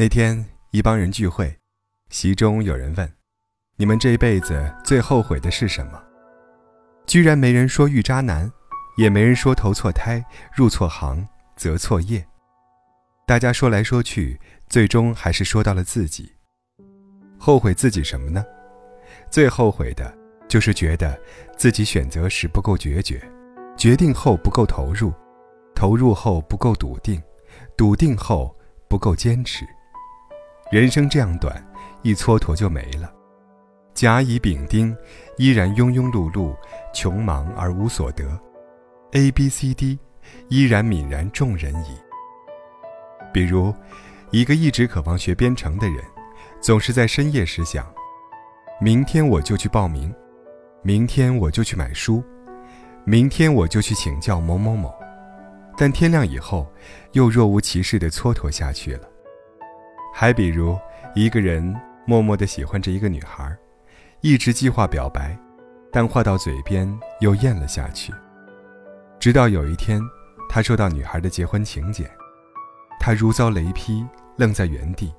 那天一帮人聚会，席中有人问：“你们这一辈子最后悔的是什么？”居然没人说遇渣男，也没人说投错胎、入错行、择错业。大家说来说去，最终还是说到了自己。后悔自己什么呢？最后悔的就是觉得自己选择时不够决绝，决定后不够投入，投入后不够笃定，笃定后不够坚持。人生这样短，一蹉跎就没了。甲乙丙丁依然庸庸碌碌，穷忙而无所得。A B C D 依然泯然众人矣。比如，一个一直渴望学编程的人，总是在深夜时想：明天我就去报名，明天我就去买书，明天我就去请教某某某。但天亮以后，又若无其事地蹉跎下去了。还比如，一个人默默地喜欢着一个女孩，一直计划表白，但话到嘴边又咽了下去。直到有一天，他收到女孩的结婚请柬。他如遭雷劈，愣在原地。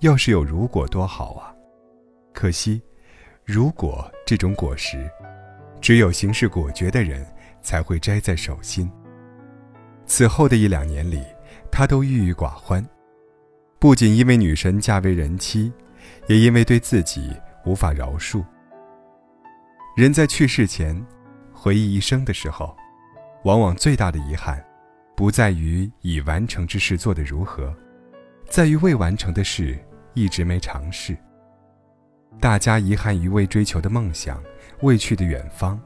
要是有如果多好啊！可惜，如果这种果实，只有行事果决的人才会摘在手心。此后的一两年里，他都郁郁寡欢，不仅因为女神嫁为人妻，也因为对自己无法饶恕。人在去世前，回忆一生的时候，往往最大的遗憾。不在于已完成之事做得如何，在于未完成的事一直没尝试。大家遗憾于未追求的梦想、未去的远方、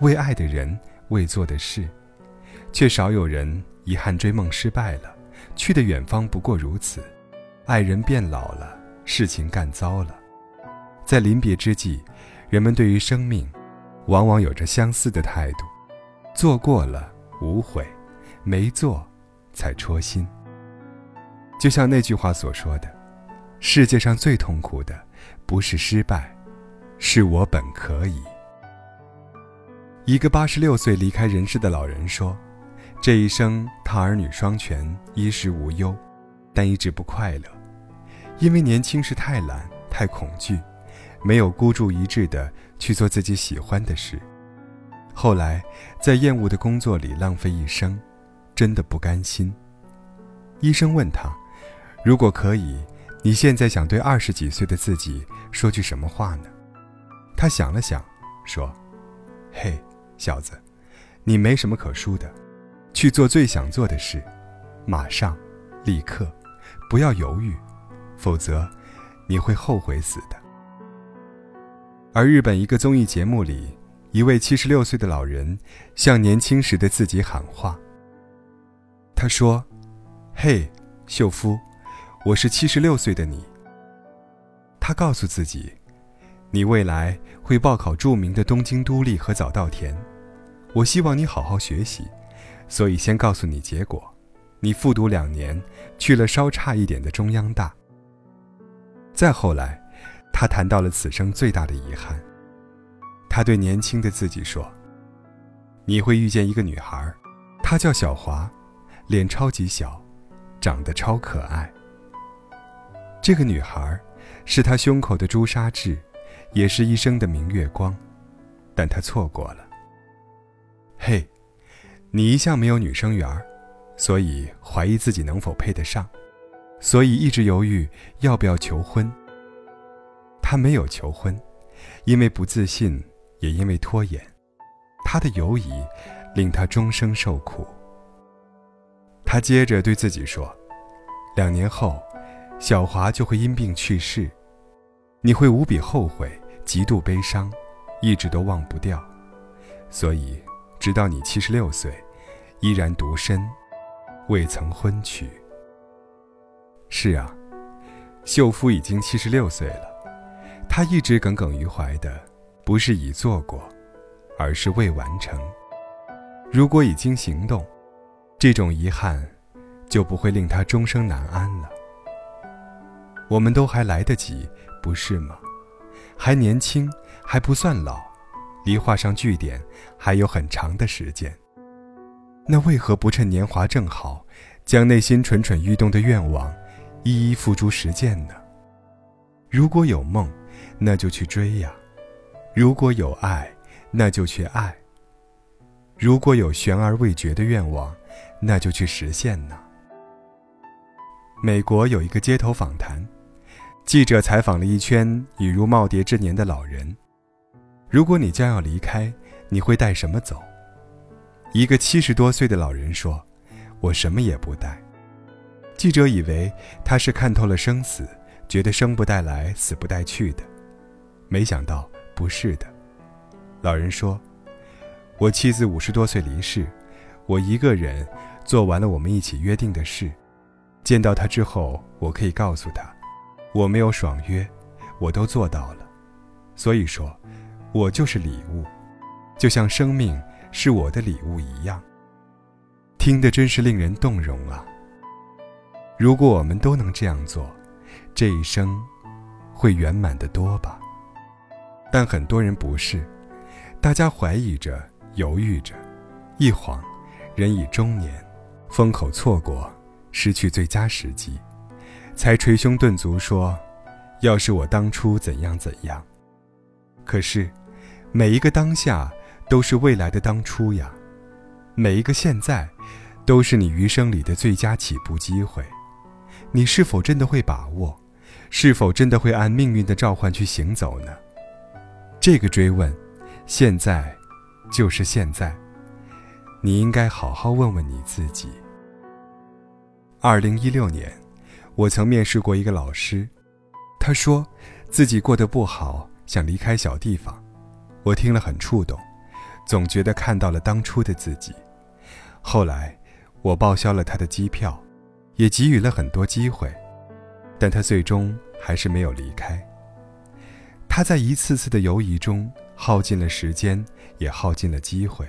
未爱的人、未做的事，却少有人遗憾追梦失败了，去的远方不过如此，爱人变老了，事情干糟了。在临别之际，人们对于生命，往往有着相似的态度：做过了，无悔。没做，才戳心。就像那句话所说的：“世界上最痛苦的，不是失败，是我本可以。”一个八十六岁离开人世的老人说：“这一生他儿女双全，衣食无忧，但一直不快乐，因为年轻时太懒、太恐惧，没有孤注一掷的去做自己喜欢的事。后来在厌恶的工作里浪费一生。”真的不甘心。医生问他：“如果可以，你现在想对二十几岁的自己说句什么话呢？”他想了想，说：“嘿，小子，你没什么可输的，去做最想做的事，马上，立刻，不要犹豫，否则你会后悔死的。”而日本一个综艺节目里，一位七十六岁的老人向年轻时的自己喊话。他说：“嘿，秀夫，我是七十六岁的你。”他告诉自己：“你未来会报考著名的东京都立和早稻田，我希望你好好学习，所以先告诉你结果，你复读两年，去了稍差一点的中央大。”再后来，他谈到了此生最大的遗憾。他对年轻的自己说：“你会遇见一个女孩，她叫小华。”脸超级小，长得超可爱。这个女孩，是他胸口的朱砂痣，也是一生的明月光，但他错过了。嘿，你一向没有女生缘，所以怀疑自己能否配得上，所以一直犹豫要不要求婚。他没有求婚，因为不自信，也因为拖延。他的犹疑，令他终生受苦。他接着对自己说：“两年后，小华就会因病去世，你会无比后悔，极度悲伤，一直都忘不掉。所以，直到你七十六岁，依然独身，未曾婚娶。是啊，秀夫已经七十六岁了，他一直耿耿于怀的，不是已做过，而是未完成。如果已经行动。”这种遗憾，就不会令他终生难安了。我们都还来得及，不是吗？还年轻，还不算老，离画上句点还有很长的时间。那为何不趁年华正好，将内心蠢蠢欲动的愿望，一一付诸实践呢？如果有梦，那就去追呀；如果有爱，那就去爱；如果有悬而未决的愿望，那就去实现呢。美国有一个街头访谈，记者采访了一圈已入耄耋之年的老人：“如果你将要离开，你会带什么走？”一个七十多岁的老人说：“我什么也不带。”记者以为他是看透了生死，觉得生不带来，死不带去的，没想到不是的。老人说：“我妻子五十多岁离世，我一个人做完了我们一起约定的事。见到他之后，我可以告诉他，我没有爽约，我都做到了。所以说，我就是礼物，就像生命是我的礼物一样。听得真是令人动容啊！”如果我们都能这样做，这一生会圆满的多吧。但很多人不是，大家怀疑着、犹豫着，一晃，人已中年，风口错过，失去最佳时机，才捶胸顿足说：“要是我当初怎样怎样。”可是，每一个当下都是未来的当初呀，每一个现在，都是你余生里的最佳起步机会。你是否真的会把握？是否真的会按命运的召唤去行走呢？这个追问，现在，就是现在，你应该好好问问你自己。二零一六年，我曾面试过一个老师，他说自己过得不好，想离开小地方，我听了很触动，总觉得看到了当初的自己。后来，我报销了他的机票。也给予了很多机会，但他最终还是没有离开。他在一次次的犹疑中耗尽了时间，也耗尽了机会。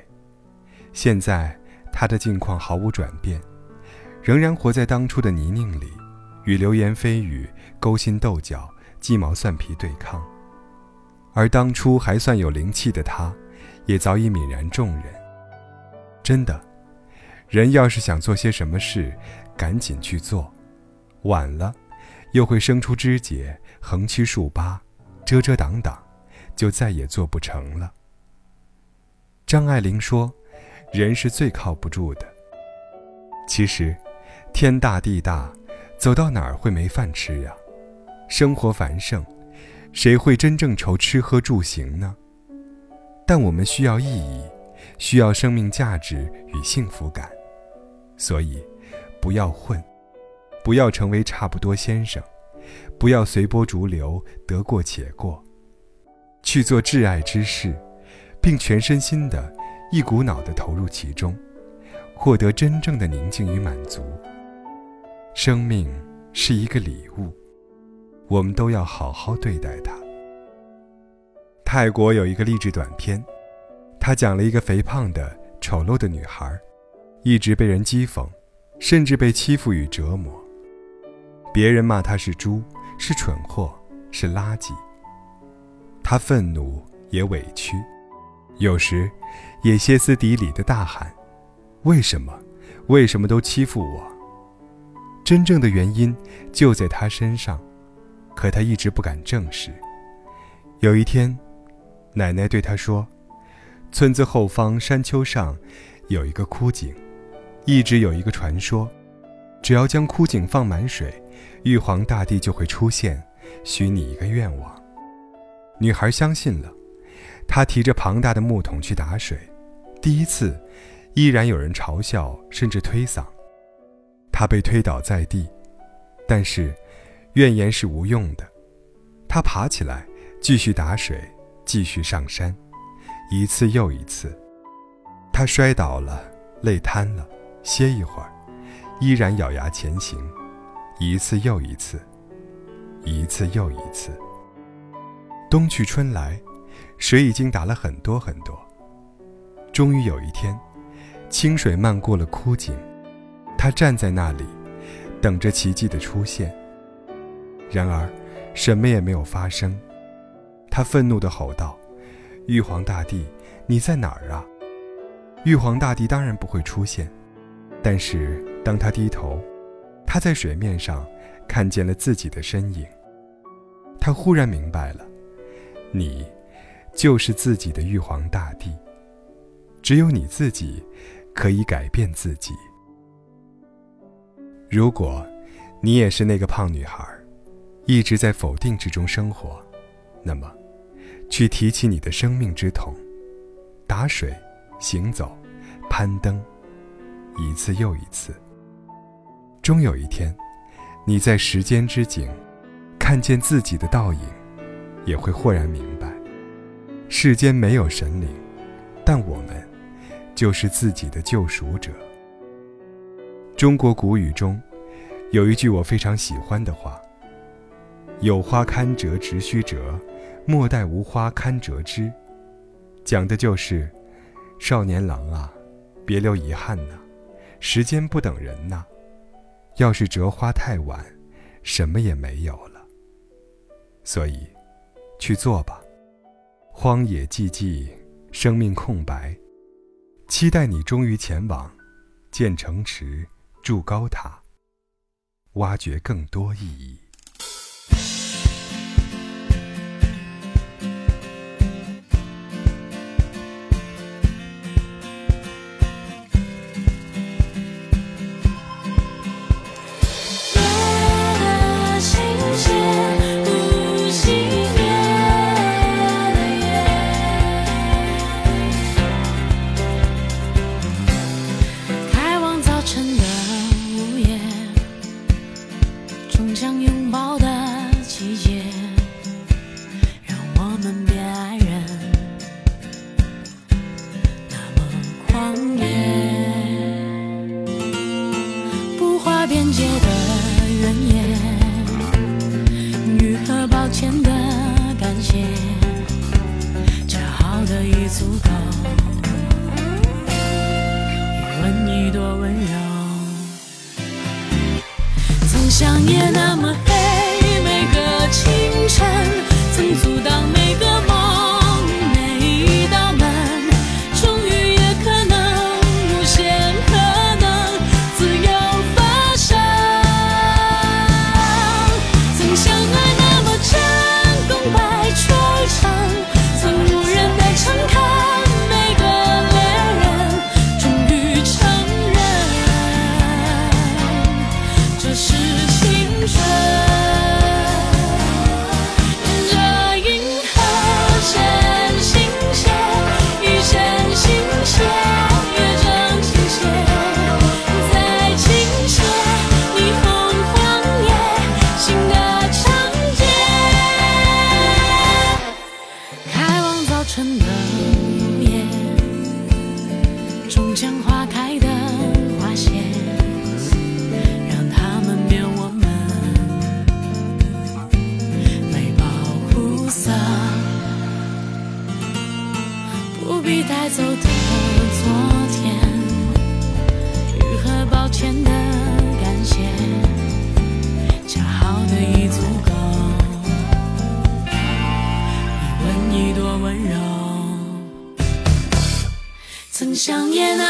现在他的境况毫无转变，仍然活在当初的泥泞里，与流言蜚语勾心斗角、鸡毛蒜皮对抗。而当初还算有灵气的他，也早已泯然众人。真的，人要是想做些什么事，赶紧去做，晚了，又会生出枝节，横七竖八，遮遮挡挡，就再也做不成了。张爱玲说：“人是最靠不住的。”其实，天大地大，走到哪儿会没饭吃呀？生活繁盛，谁会真正愁吃喝住行呢？但我们需要意义，需要生命价值与幸福感，所以。不要混，不要成为差不多先生，不要随波逐流，得过且过，去做挚爱之事，并全身心的、一股脑的投入其中，获得真正的宁静与满足。生命是一个礼物，我们都要好好对待它。泰国有一个励志短片，他讲了一个肥胖的、丑陋的女孩，一直被人讥讽。甚至被欺负与折磨，别人骂他是猪，是蠢货，是垃圾。他愤怒也委屈，有时也歇斯底里的大喊：“为什么？为什么都欺负我？”真正的原因就在他身上，可他一直不敢正视。有一天，奶奶对他说：“村子后方山丘上有一个枯井。”一直有一个传说，只要将枯井放满水，玉皇大帝就会出现，许你一个愿望。女孩相信了，她提着庞大的木桶去打水，第一次，依然有人嘲笑甚至推搡，她被推倒在地，但是，怨言是无用的，她爬起来继续打水，继续上山，一次又一次，她摔倒了，累瘫了。歇一会儿，依然咬牙前行，一次又一次，一次又一次。冬去春来，水已经打了很多很多。终于有一天，清水漫过了枯井，他站在那里，等着奇迹的出现。然而，什么也没有发生。他愤怒地吼道：“玉皇大帝，你在哪儿啊？”玉皇大帝当然不会出现。但是，当他低头，他在水面上看见了自己的身影。他忽然明白了，你就是自己的玉皇大帝。只有你自己可以改变自己。如果，你也是那个胖女孩，一直在否定之中生活，那么，去提起你的生命之桶，打水，行走，攀登，一次又一次。终有一天，你在时间之井，看见自己的倒影，也会豁然明白，世间没有神灵，但我们。就是自己的救赎者。中国古语中，有一句我非常喜欢的话：“有花堪折直须折，莫待无花堪折枝。”讲的就是，少年郎啊，别留遗憾呐，时间不等人呐。要是折花太晚，什么也没有了。所以，去做吧。荒野寂寂，生命空白。期待你终于前往，建城池，筑高塔，挖掘更多意义。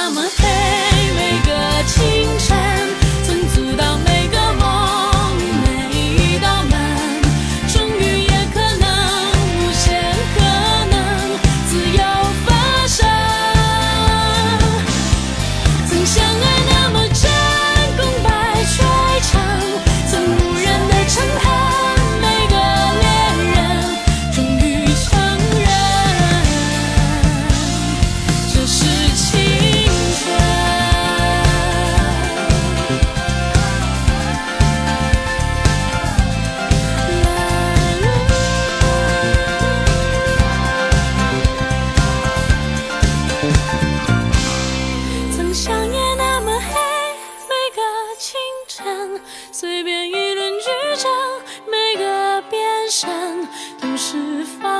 曾是放